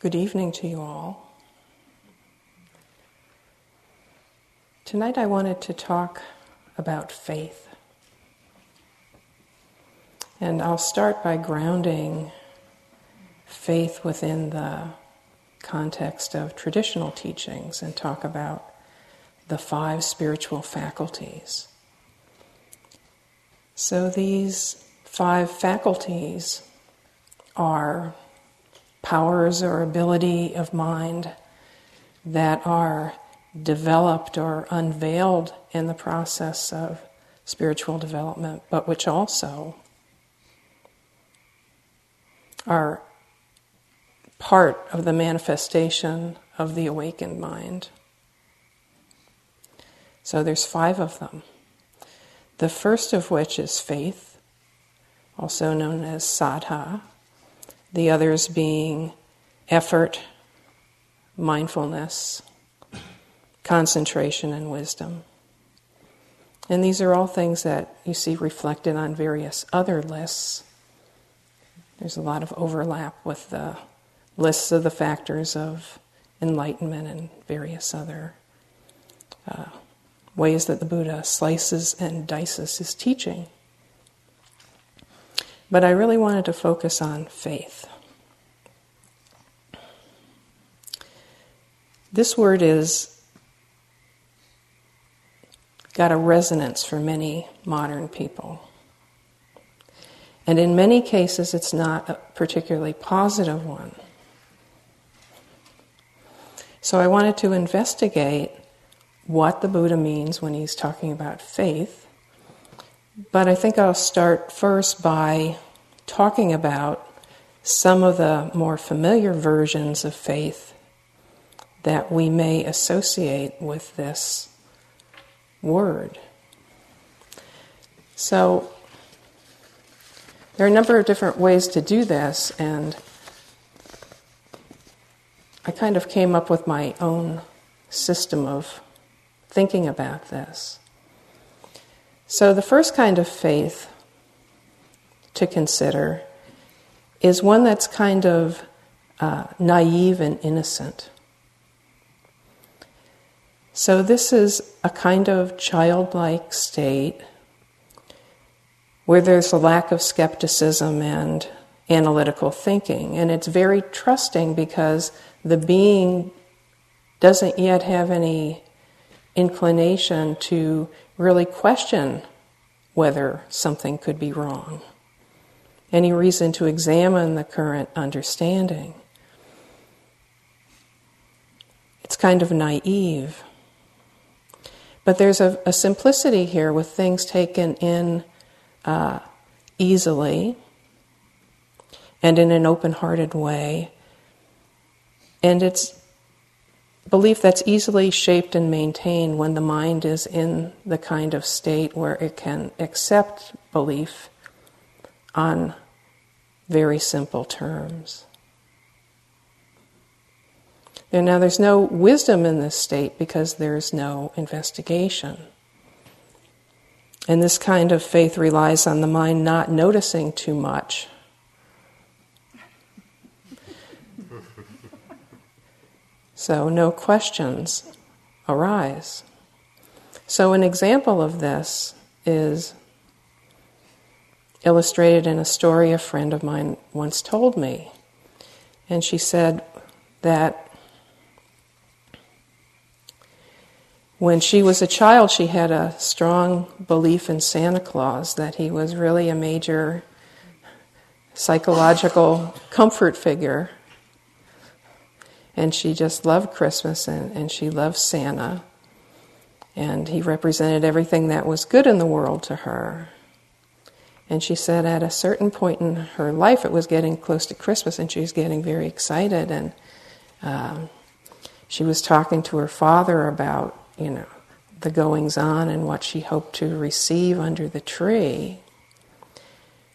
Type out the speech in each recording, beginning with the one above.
Good evening to you all. Tonight I wanted to talk about faith. And I'll start by grounding faith within the context of traditional teachings and talk about the five spiritual faculties. So these five faculties are powers or ability of mind that are developed or unveiled in the process of spiritual development, but which also are part of the manifestation of the awakened mind. So there's five of them. The first of which is faith, also known as saddha, the others being effort, mindfulness, concentration, and wisdom. And these are all things that you see reflected on various other lists. There's a lot of overlap with the lists of the factors of enlightenment and various other uh, ways that the Buddha slices and dices his teaching. But I really wanted to focus on faith. This word is got a resonance for many modern people. And in many cases, it's not a particularly positive one. So I wanted to investigate what the Buddha means when he's talking about faith but I think I'll start first by talking about some of the more familiar versions of faith that we may associate with this word. So, there are a number of different ways to do this, and I kind of came up with my own system of thinking about this. So, the first kind of faith to consider is one that's kind of uh, naive and innocent. So, this is a kind of childlike state where there's a lack of skepticism and analytical thinking. And it's very trusting because the being doesn't yet have any inclination to really question whether something could be wrong, any reason to examine the current understanding. It's kind of naive. But there's a, a simplicity here with things taken in uh, easily and in an open hearted way. And it's belief that's easily shaped and maintained when the mind is in the kind of state where it can accept belief on very simple terms. And now, there's no wisdom in this state because there's no investigation. And this kind of faith relies on the mind not noticing too much So no questions arise. So, an example of this is illustrated in a story a friend of mine once told me. And she said that when she was a child, she had a strong belief in Santa Claus, that he was really a major psychological comfort figure and she just loved Christmas and, and she loved Santa. And he represented everything that was good in the world to her. And she said at a certain point in her life, it was getting close to Christmas, and she was getting very excited. And um, she was talking to her father about, you know, the goings on and what she hoped to receive under the tree.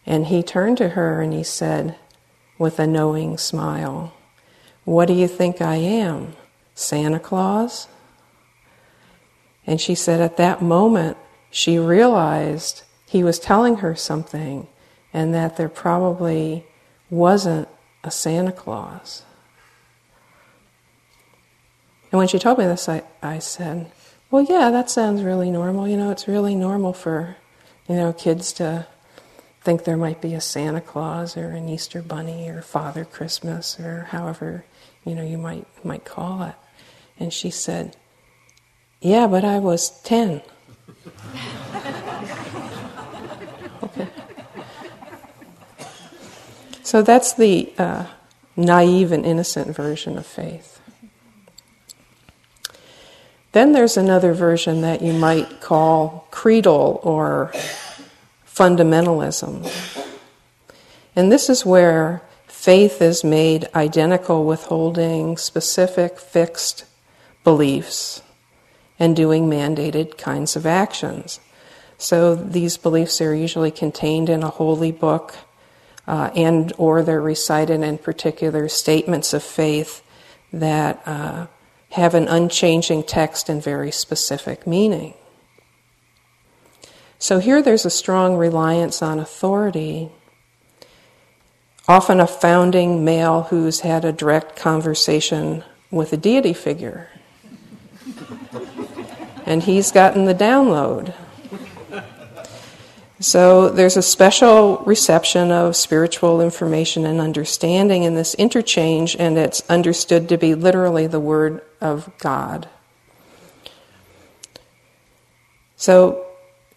And he turned to her and he said, with a knowing smile, what do you think I am? Santa Claus? And she said at that moment, she realized he was telling her something and that there probably wasn't a Santa Claus. And when she told me this, I, I said, Well, yeah, that sounds really normal. You know, it's really normal for, you know, kids to think there might be a Santa Claus or an Easter Bunny or Father Christmas or however, you know, you might, might call it. And she said, Yeah, but I was 10. okay. So that's the uh, naive and innocent version of faith. Then there's another version that you might call creedal or fundamentalism. And this is where faith is made identical with holding specific fixed beliefs and doing mandated kinds of actions. So these beliefs are usually contained in a holy book uh, and or they're recited in particular statements of faith that uh, have an unchanging text and very specific meaning. So here there's a strong reliance on authority, often a founding male who's had a direct conversation with a deity figure. and he's gotten the download. So there's a special reception of spiritual information and understanding in this interchange, and it's understood to be literally the Word of God. So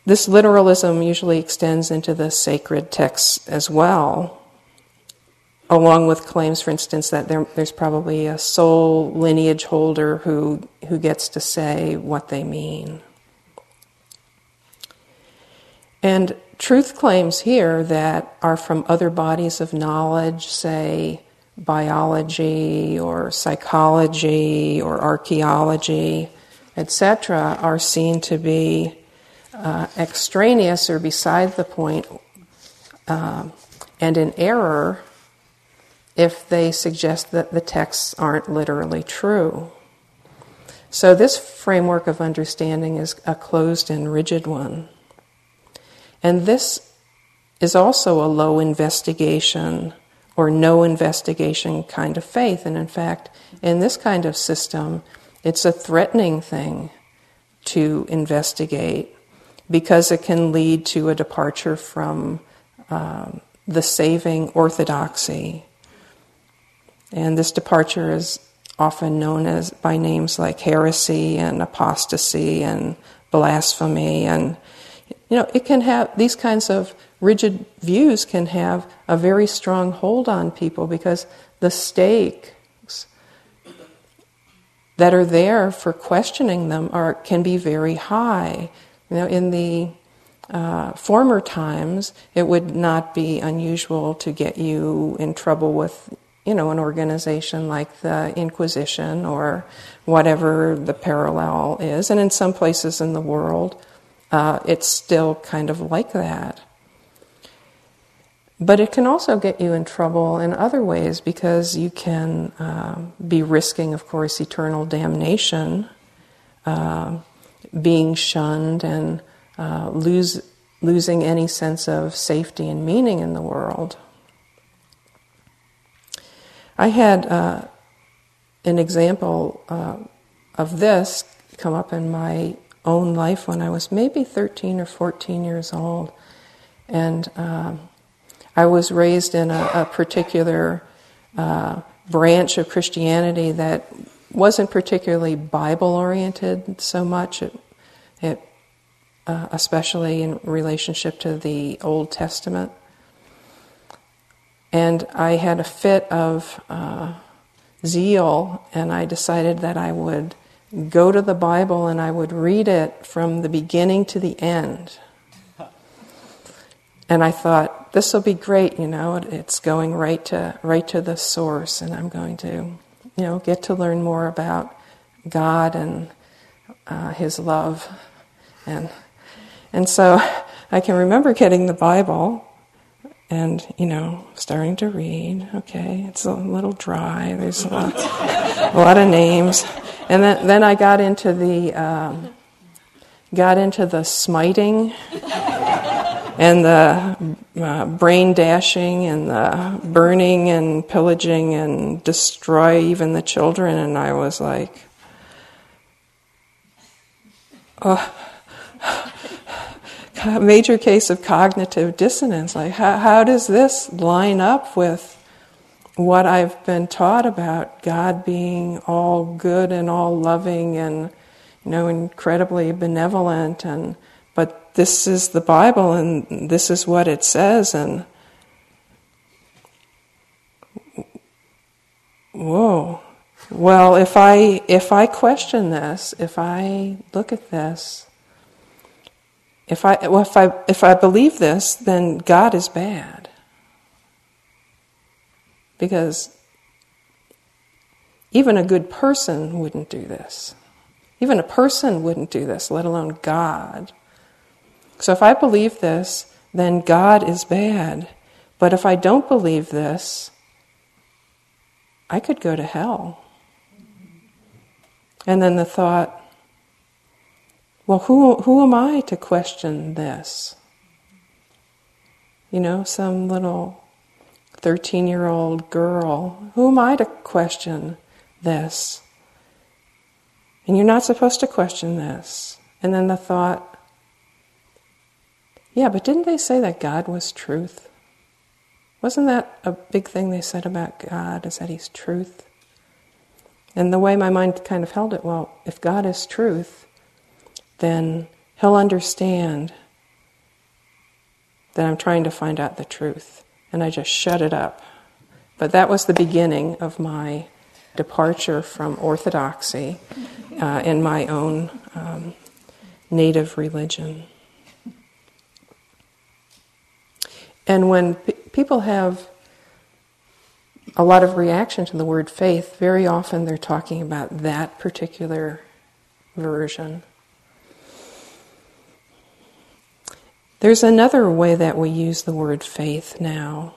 this literalism usually extends into the sacred texts as well, along with claims, for instance, that there, there's probably a sole lineage holder who, who gets to say what they mean. And truth claims here that are from other bodies of knowledge, say biology or psychology or archaeology, etc., are seen to be uh, extraneous or beside the point uh, and in error if they suggest that the texts aren't literally true. So, this framework of understanding is a closed and rigid one. And this is also a low investigation or no investigation kind of faith. And in fact, in this kind of system, it's a threatening thing to investigate because it can lead to a departure from um, the saving orthodoxy. And this departure is often known as by names like heresy and apostasy and blasphemy and you know, it can have these kinds of rigid views can have a very strong hold on people because the stakes that are there for questioning them are can be very high. You know, in the uh, former times, it would not be unusual to get you in trouble with, you know, an organization like the Inquisition or whatever the parallel is. And in some places in the world, uh, it's still kind of like that. But it can also get you in trouble in other ways because you can uh, be risking, of course, eternal damnation, uh, being shunned, and uh, lose, losing any sense of safety and meaning in the world. I had uh, an example uh, of this come up in my own life when I was maybe 13 or 14 years old. And um, I was raised in a, a particular uh, branch of Christianity that wasn't particularly Bible oriented so much, it, it uh, especially in relationship to the Old Testament. And I had a fit of uh, zeal, and I decided that I would go to the Bible and I would read it from the beginning to the end. And I thought, this will be great, you know, it's going right to right to the source and I'm going to, you know, get to learn more about God and uh, his love. And and so I can remember getting the Bible and you know starting to read. Okay it's a little dry. There's a lot, a lot of names. And then, then I got into the um, got into the smiting and the uh, brain dashing and the burning and pillaging and destroy even the children. And I was like, a major case of cognitive dissonance. Like, how, how does this line up with what I've been taught about God being all good and all loving and you know incredibly benevolent and but this is the Bible and this is what it says and whoa well if I if I question this if I look at this if I well, if I if I believe this then God is bad because even a good person wouldn't do this. Even a person wouldn't do this, let alone God. So if I believe this, then God is bad. But if I don't believe this, I could go to hell. And then the thought, well, who, who am I to question this? You know, some little 13 year old girl. Who am I to question this? And you're not supposed to question this. And then the thought, yeah, but didn't they say that God was truth? Wasn't that a big thing they said about God, is that He's truth? And the way my mind kind of held it, well, if God is truth, then He'll understand that I'm trying to find out the truth and I just shut it up. But that was the beginning of my departure from orthodoxy uh, in my own um, native religion. And when p- people have a lot of reaction to the word faith, very often they're talking about that particular version. There's another way that we use the word faith now,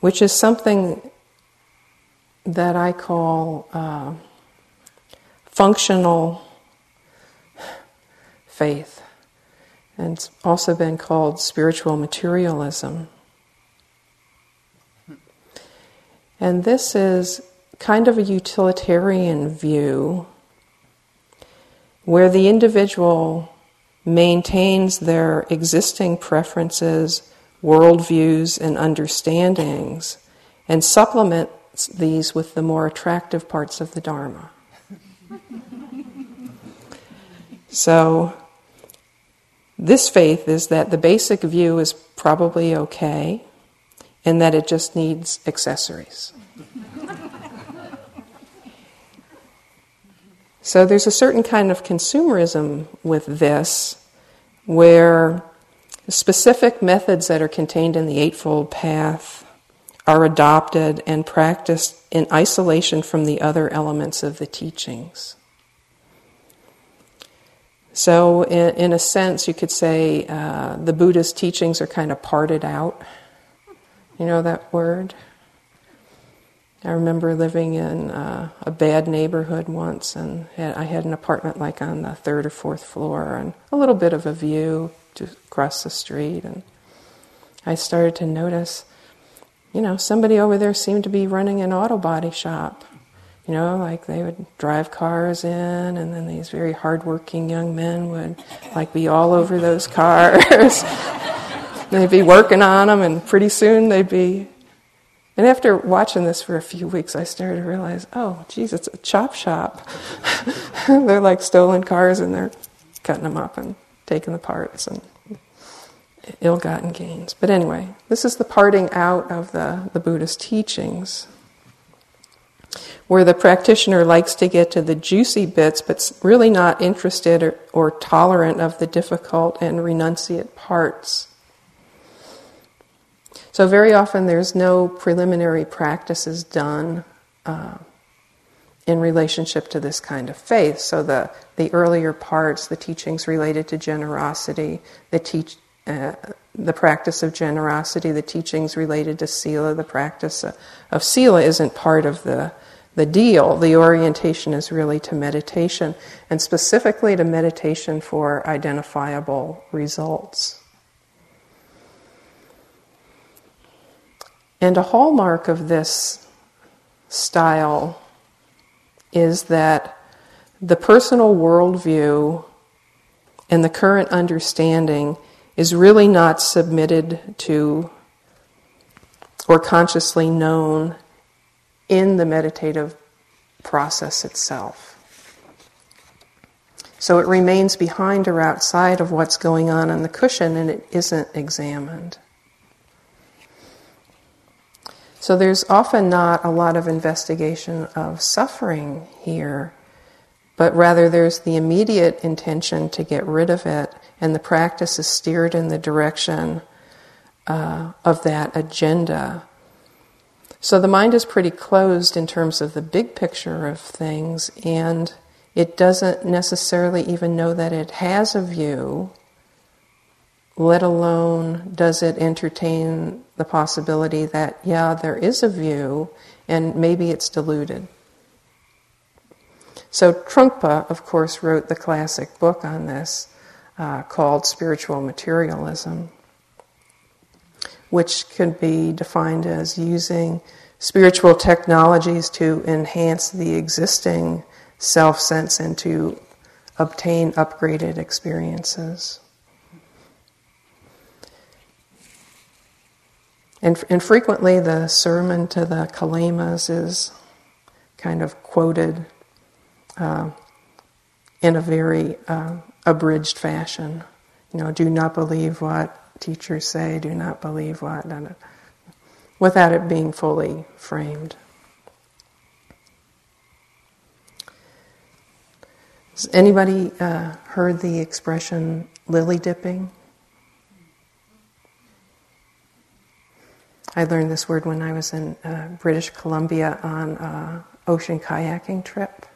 which is something that I call uh, functional faith. And it's also been called spiritual materialism. And this is kind of a utilitarian view where the individual maintains their existing preferences, worldviews, and understandings, and supplements these with the more attractive parts of the Dharma. so, this faith is that the basic view is probably okay and that it just needs accessories. So there's a certain kind of consumerism with this where specific methods that are contained in the Eightfold Path are adopted and practiced in isolation from the other elements of the teachings. So, in, in a sense, you could say uh, the Buddha's teachings are kind of parted out. You know that word? I remember living in uh, a bad neighborhood once, and had, I had an apartment like on the third or fourth floor, and a little bit of a view to across the street. And I started to notice, you know, somebody over there seemed to be running an auto body shop. You know, like they would drive cars in, and then these very hardworking young men would like be all over those cars. they'd be working on them, and pretty soon they'd be and after watching this for a few weeks, I started to realize, oh, geez, it's a chop shop. they're like stolen cars and they're cutting them up and taking the parts and ill gotten gains. But anyway, this is the parting out of the, the Buddhist teachings, where the practitioner likes to get to the juicy bits, but's really not interested or, or tolerant of the difficult and renunciate parts. So, very often there's no preliminary practices done uh, in relationship to this kind of faith. So, the, the earlier parts, the teachings related to generosity, the, teach, uh, the practice of generosity, the teachings related to sila, the practice of, of sila isn't part of the, the deal. The orientation is really to meditation, and specifically to meditation for identifiable results. And a hallmark of this style is that the personal worldview and the current understanding is really not submitted to or consciously known in the meditative process itself. So it remains behind or outside of what's going on on the cushion and it isn't examined. So there's often not a lot of investigation of suffering here, but rather there's the immediate intention to get rid of it, and the practice is steered in the direction uh, of that agenda. So the mind is pretty closed in terms of the big picture of things, and it doesn't necessarily even know that it has a view let alone does it entertain the possibility that, yeah, there is a view and maybe it's diluted. So Trungpa, of course, wrote the classic book on this uh, called Spiritual Materialism, which could be defined as using spiritual technologies to enhance the existing self sense and to obtain upgraded experiences. And, and frequently the sermon to the Kalamas is kind of quoted uh, in a very uh, abridged fashion. You know, do not believe what teachers say, do not believe what, without it being fully framed. Has anybody uh, heard the expression lily dipping? I learned this word when I was in uh, British Columbia on an ocean kayaking trip.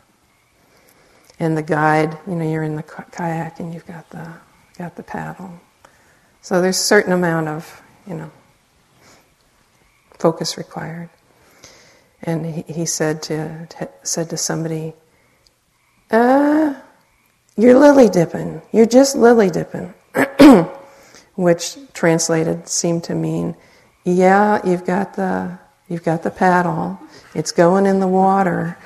And the guide, you know, you're in the kayak and you've got the got the paddle. So there's a certain amount of, you know, focus required. And he, he said to, to said to somebody, "Uh, you're lily dipping. You're just lily dipping," which translated seemed to mean yeah, you've got the you've got the paddle. It's going in the water,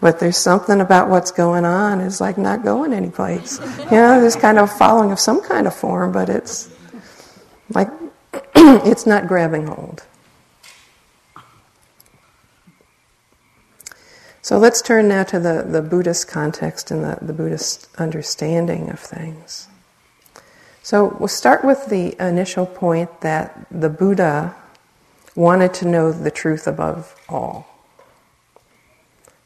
but there's something about what's going on. It's like not going anyplace. You know, there's kind of following of some kind of form, but it's like it's not grabbing hold. So let's turn now to the, the Buddhist context and the, the Buddhist understanding of things. So we'll start with the initial point that the Buddha wanted to know the truth above all.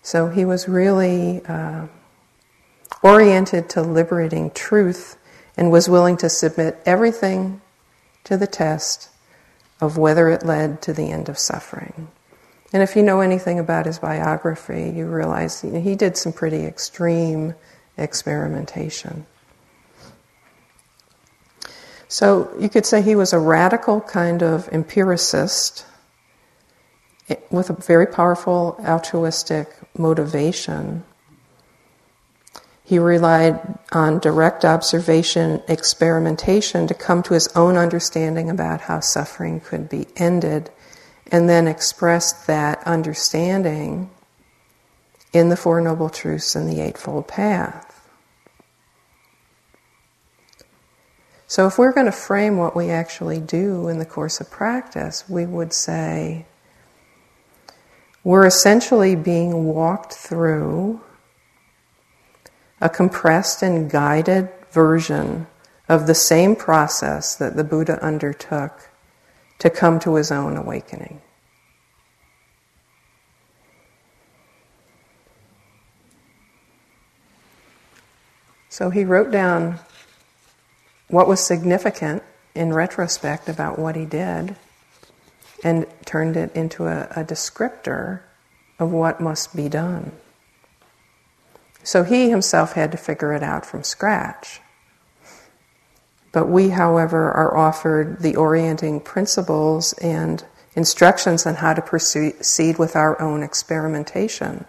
So he was really uh, oriented to liberating truth and was willing to submit everything to the test of whether it led to the end of suffering. And if you know anything about his biography, you realize he did some pretty extreme experimentation. So you could say he was a radical kind of empiricist eh, with a very powerful altruistic motivation. He relied on direct observation, experimentation to come to his own understanding about how suffering could be ended, and then expressed that understanding in the Four Noble Truths and the Eightfold Path. So, if we're going to frame what we actually do in the course of practice, we would say we're essentially being walked through a compressed and guided version of the same process that the Buddha undertook to come to his own awakening. So he wrote down what was significant in retrospect about what he did and turned it into a, a descriptor of what must be done. So he himself had to figure it out from scratch. But we, however, are offered the orienting principles and instructions on how to proceed with our own experimentation.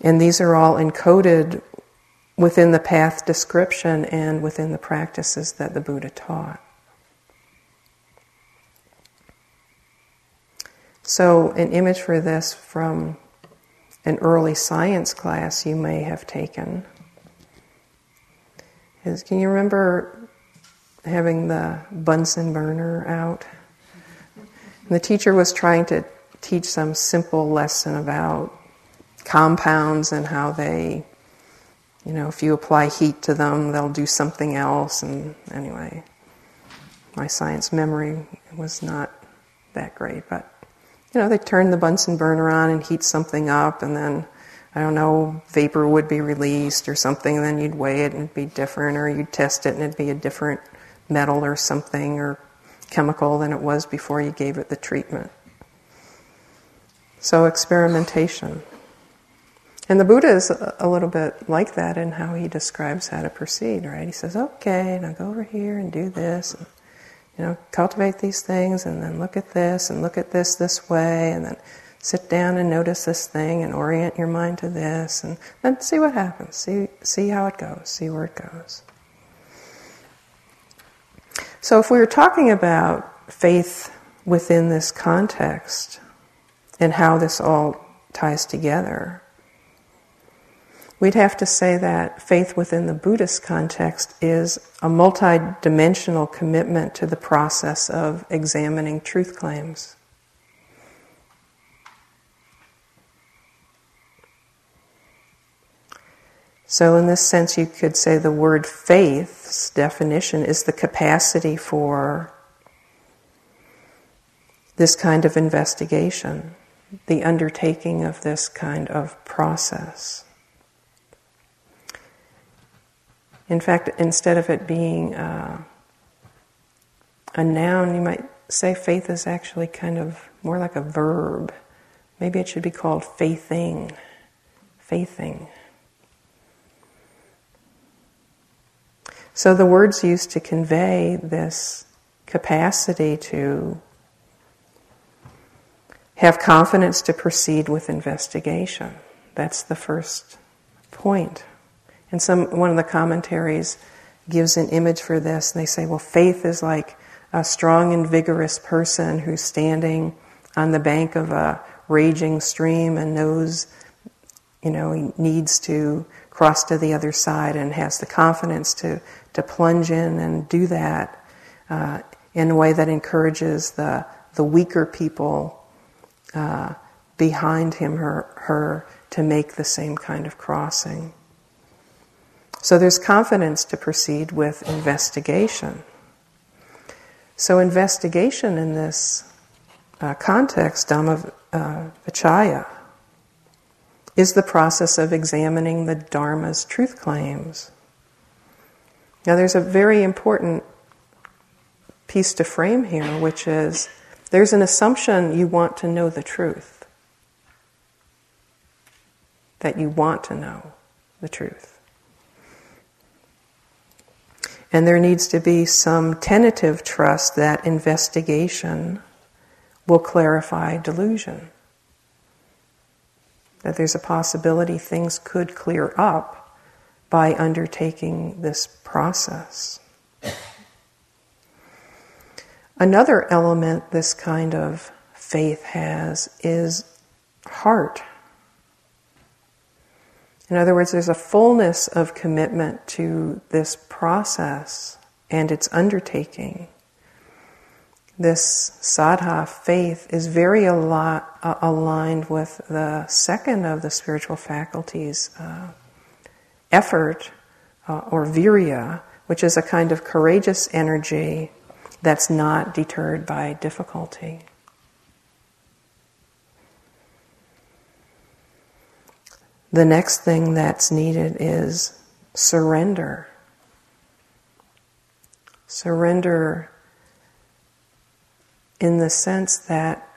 And these are all encoded within the path description and within the practices that the Buddha taught. So, an image for this from an early science class you may have taken is can you remember having the Bunsen burner out? And the teacher was trying to teach some simple lesson about compounds and how they, you know, if you apply heat to them, they'll do something else. And anyway, my science memory was not that great, but you know, they turn the Bunsen burner on and heat something up, and then, I don't know, vapor would be released or something, and then you'd weigh it and it'd be different, or you'd test it and it'd be a different metal or something or chemical than it was before you gave it the treatment. So, experimentation. And the Buddha is a little bit like that in how he describes how to proceed, right? He says, okay, now go over here and do this. And you know, cultivate these things and then look at this and look at this this way and then sit down and notice this thing and orient your mind to this and then see what happens. See, see how it goes. See where it goes. So, if we were talking about faith within this context and how this all ties together, We'd have to say that faith within the Buddhist context is a multidimensional commitment to the process of examining truth claims. So, in this sense, you could say the word faith's definition is the capacity for this kind of investigation, the undertaking of this kind of process. In fact, instead of it being uh, a noun, you might say faith is actually kind of more like a verb. Maybe it should be called faithing. Faithing. So the words used to convey this capacity to have confidence to proceed with investigation. That's the first point. And some one of the commentaries gives an image for this, and they say, well, faith is like a strong and vigorous person who's standing on the bank of a raging stream and knows, you know, he needs to cross to the other side and has the confidence to, to plunge in and do that uh, in a way that encourages the, the weaker people uh, behind him or her to make the same kind of crossing. So there's confidence to proceed with investigation. So, investigation in this uh, context, Dhamma uh, Vichaya, is the process of examining the Dharma's truth claims. Now, there's a very important piece to frame here, which is there's an assumption you want to know the truth, that you want to know the truth. And there needs to be some tentative trust that investigation will clarify delusion. That there's a possibility things could clear up by undertaking this process. Another element this kind of faith has is heart. In other words, there's a fullness of commitment to this process and its undertaking. This saddha faith is very al- uh, aligned with the second of the spiritual faculties, uh, effort uh, or virya, which is a kind of courageous energy that's not deterred by difficulty. The next thing that's needed is surrender. Surrender in the sense that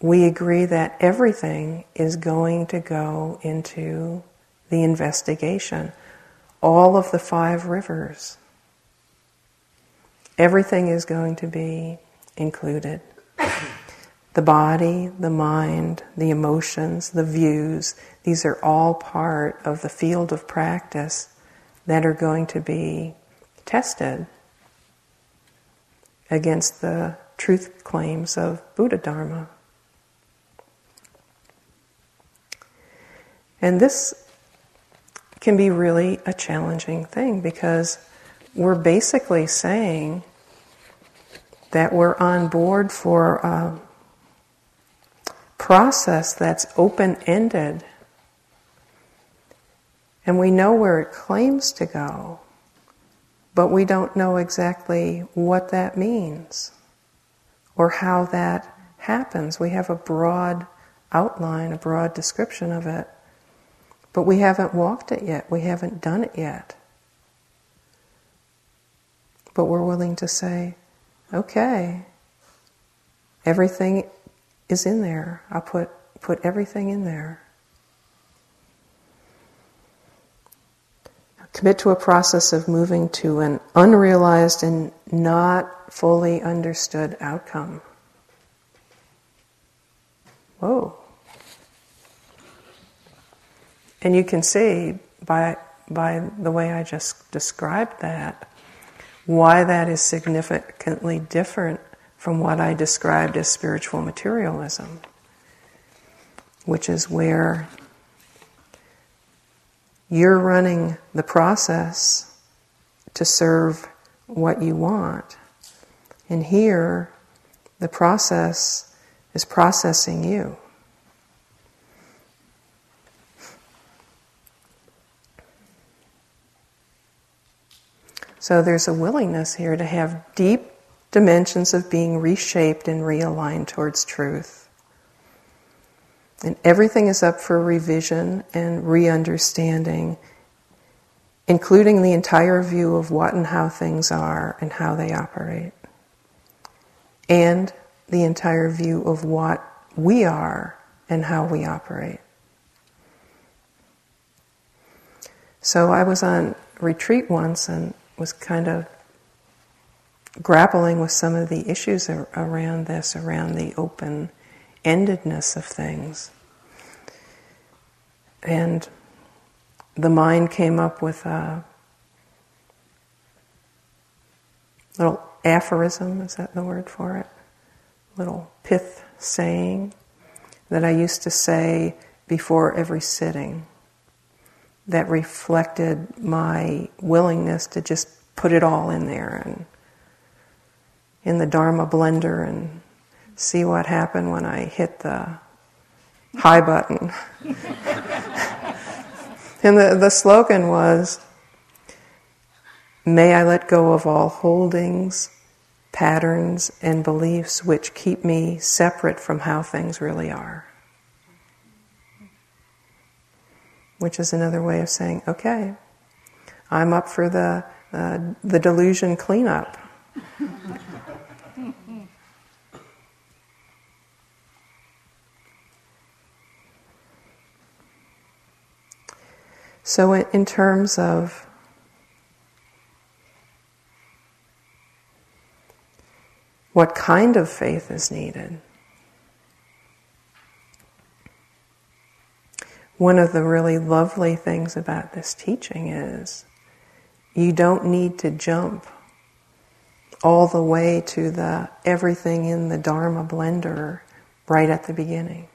we agree that everything is going to go into the investigation. All of the five rivers. Everything is going to be included the body, the mind, the emotions, the views, these are all part of the field of practice that are going to be tested against the truth claims of Buddha Dharma. And this can be really a challenging thing because we're basically saying that we're on board for a process that's open ended. And we know where it claims to go, but we don't know exactly what that means or how that happens. We have a broad outline, a broad description of it, but we haven't walked it yet. We haven't done it yet. But we're willing to say, okay, everything is in there. I'll put, put everything in there. Commit to a process of moving to an unrealized and not fully understood outcome. Whoa. And you can see by, by the way I just described that why that is significantly different from what I described as spiritual materialism, which is where you're running the process to serve what you want. And here, the process is processing you. So there's a willingness here to have deep dimensions of being reshaped and realigned towards truth. And everything is up for revision and re understanding, including the entire view of what and how things are and how they operate, and the entire view of what we are and how we operate. So I was on retreat once and was kind of grappling with some of the issues around this, around the open endedness of things. And the mind came up with a little aphorism, is that the word for it? Little pith saying that I used to say before every sitting that reflected my willingness to just put it all in there and in the Dharma blender and see what happened when I hit the high button. and the, the slogan was May I let go of all holdings, patterns, and beliefs which keep me separate from how things really are. which is another way of saying, okay, I'm up for the, uh, the delusion cleanup. So, in terms of what kind of faith is needed, one of the really lovely things about this teaching is you don't need to jump all the way to the everything in the Dharma blender right at the beginning.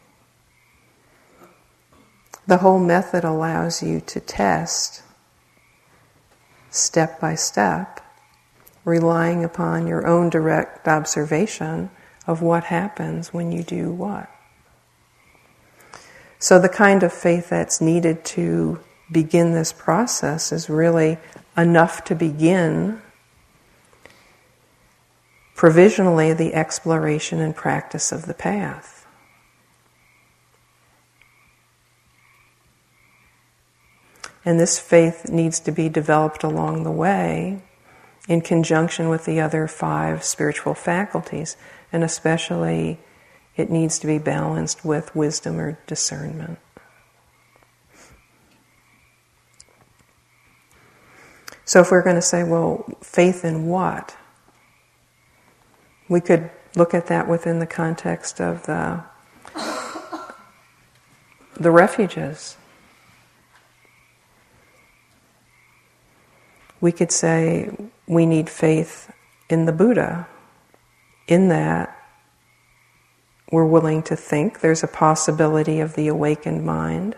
The whole method allows you to test step by step, relying upon your own direct observation of what happens when you do what. So, the kind of faith that's needed to begin this process is really enough to begin provisionally the exploration and practice of the path. And this faith needs to be developed along the way in conjunction with the other five spiritual faculties, and especially it needs to be balanced with wisdom or discernment. So, if we're going to say, well, faith in what? We could look at that within the context of the, the refuges. We could say we need faith in the Buddha, in that we're willing to think there's a possibility of the awakened mind.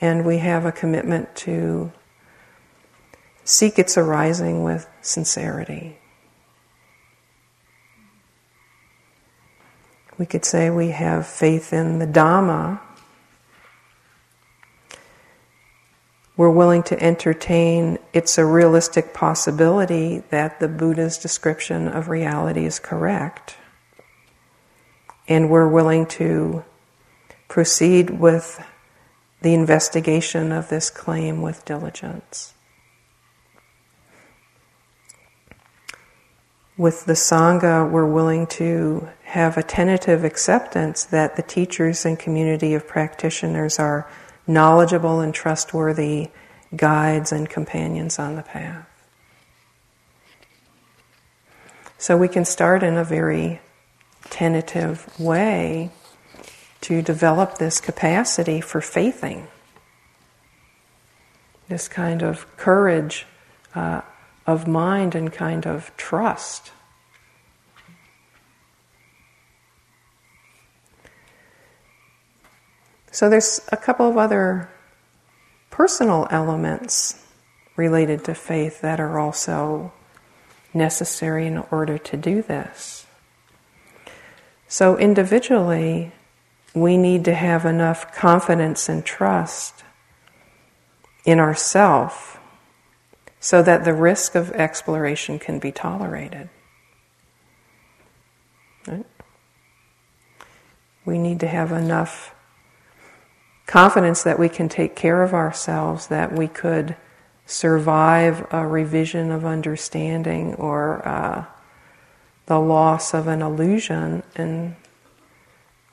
and we have a commitment to seek its arising with sincerity. We could say we have faith in the Dhamma. We're willing to entertain it's a realistic possibility that the Buddha's description of reality is correct. And we're willing to proceed with the investigation of this claim with diligence. with the Sangha, we're willing to have a tentative acceptance that the teachers and community of practitioners are knowledgeable and trustworthy guides and companions on the path. So we can start in a very tentative way to develop this capacity for faithing, this kind of courage uh, of mind and kind of trust. So there's a couple of other personal elements related to faith that are also necessary in order to do this. So individually, we need to have enough confidence and trust in ourself so that the risk of exploration can be tolerated. Right? We need to have enough confidence that we can take care of ourselves, that we could survive a revision of understanding or uh, the loss of an illusion and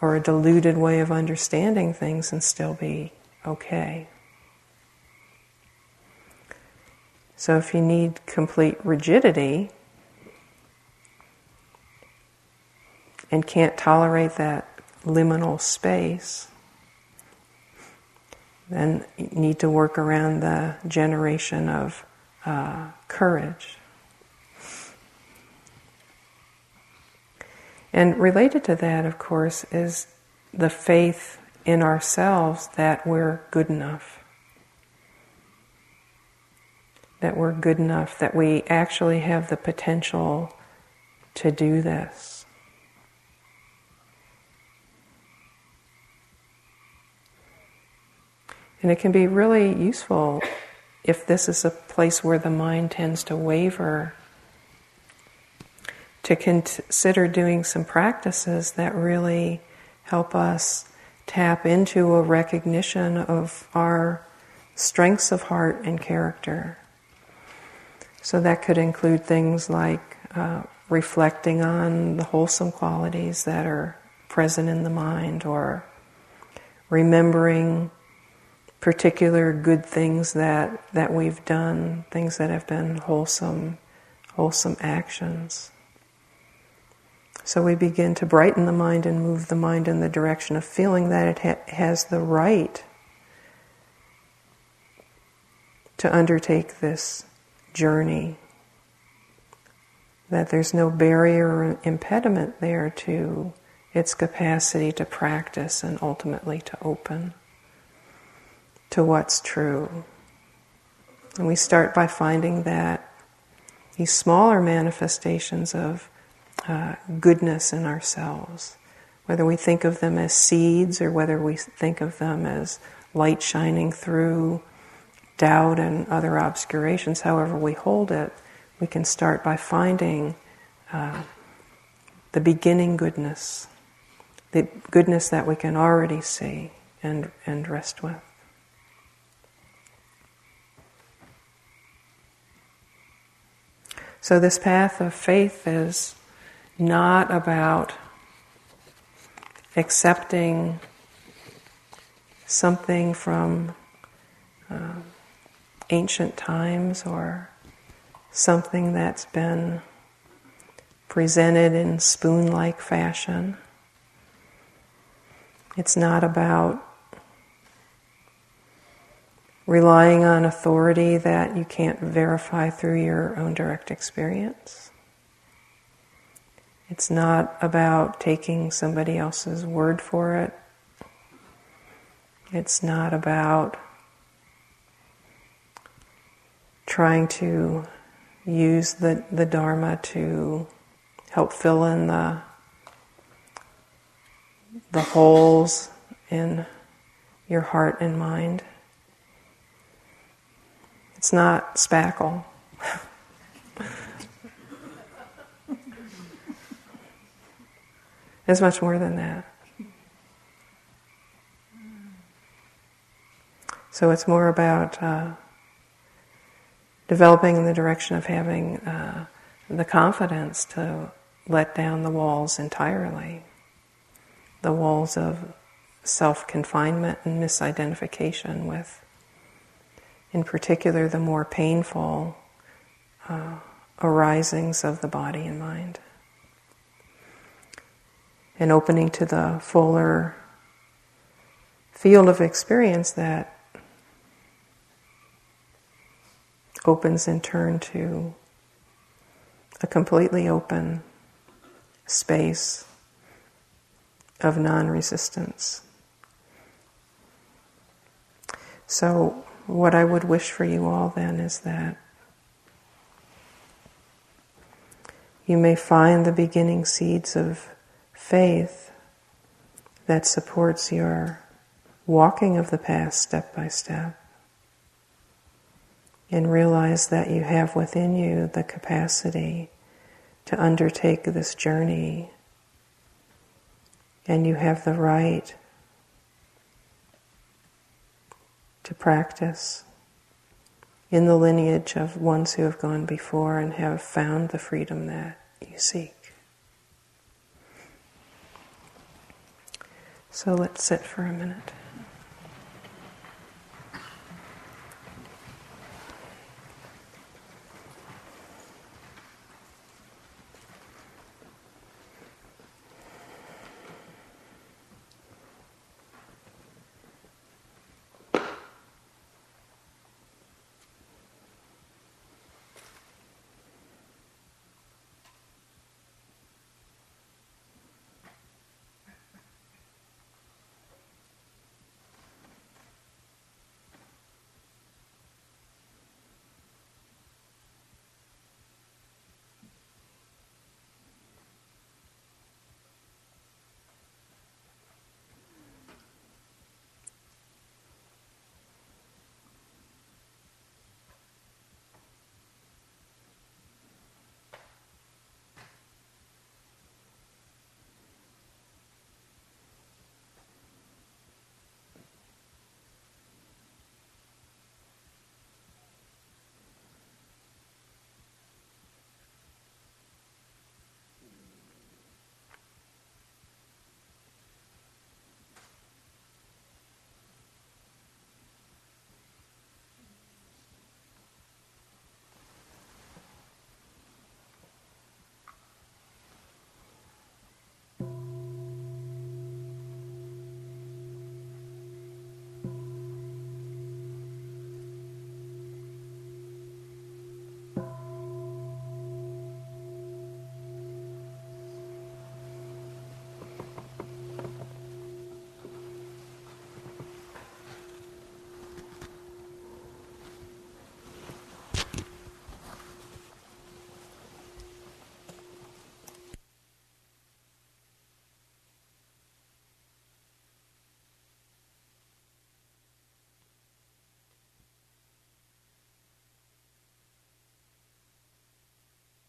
or a diluted way of understanding things and still be okay. So if you need complete rigidity and can't tolerate that liminal space, then need to work around the generation of uh, courage. And related to that, of course, is the faith in ourselves that we're good enough that we're good enough, that we actually have the potential to do this. And it can be really useful if this is a place where the mind tends to waver, to consider doing some practices that really help us tap into a recognition of our strengths of heart and character. So that could include things like uh, reflecting on the wholesome qualities that are present in the mind or remembering particular good things that, that we've done, things that have been wholesome, wholesome actions. So we begin to brighten the mind and move the mind in the direction of feeling that it ha- has the right to undertake this journey. That there's no barrier or impediment there to its capacity to practice and ultimately to open to what's true. And we start by finding that these smaller manifestations of uh, goodness in ourselves, whether we think of them as seeds or whether we think of them as light shining through doubt and other obscurations, however we hold it, we can start by finding uh, the beginning goodness, the goodness that we can already see and, and rest with. So, this path of faith is not about accepting something from uh, ancient times or something that's been presented in spoon like fashion. It's not about relying on authority that you can't verify through your own direct experience. It's not about taking somebody else's word for it. It's not about trying to use the, the Dharma to help fill in the, the holes in your heart and mind. It's not spackle. it's much more than that. So it's more about uh, developing in the direction of having uh, the confidence to let down the walls entirely the walls of self confinement and misidentification with, in particular, the more painful uh, arisings of the body and mind. And opening to the fuller field of experience that opens in turn to a completely open space of non resistance. So, what I would wish for you all then is that you may find the beginning seeds of faith that supports your walking of the path step by step and realize that you have within you the capacity to undertake this journey, and you have the right to practice in the lineage of ones who have gone before and have found the freedom that you seek. So let's sit for a minute.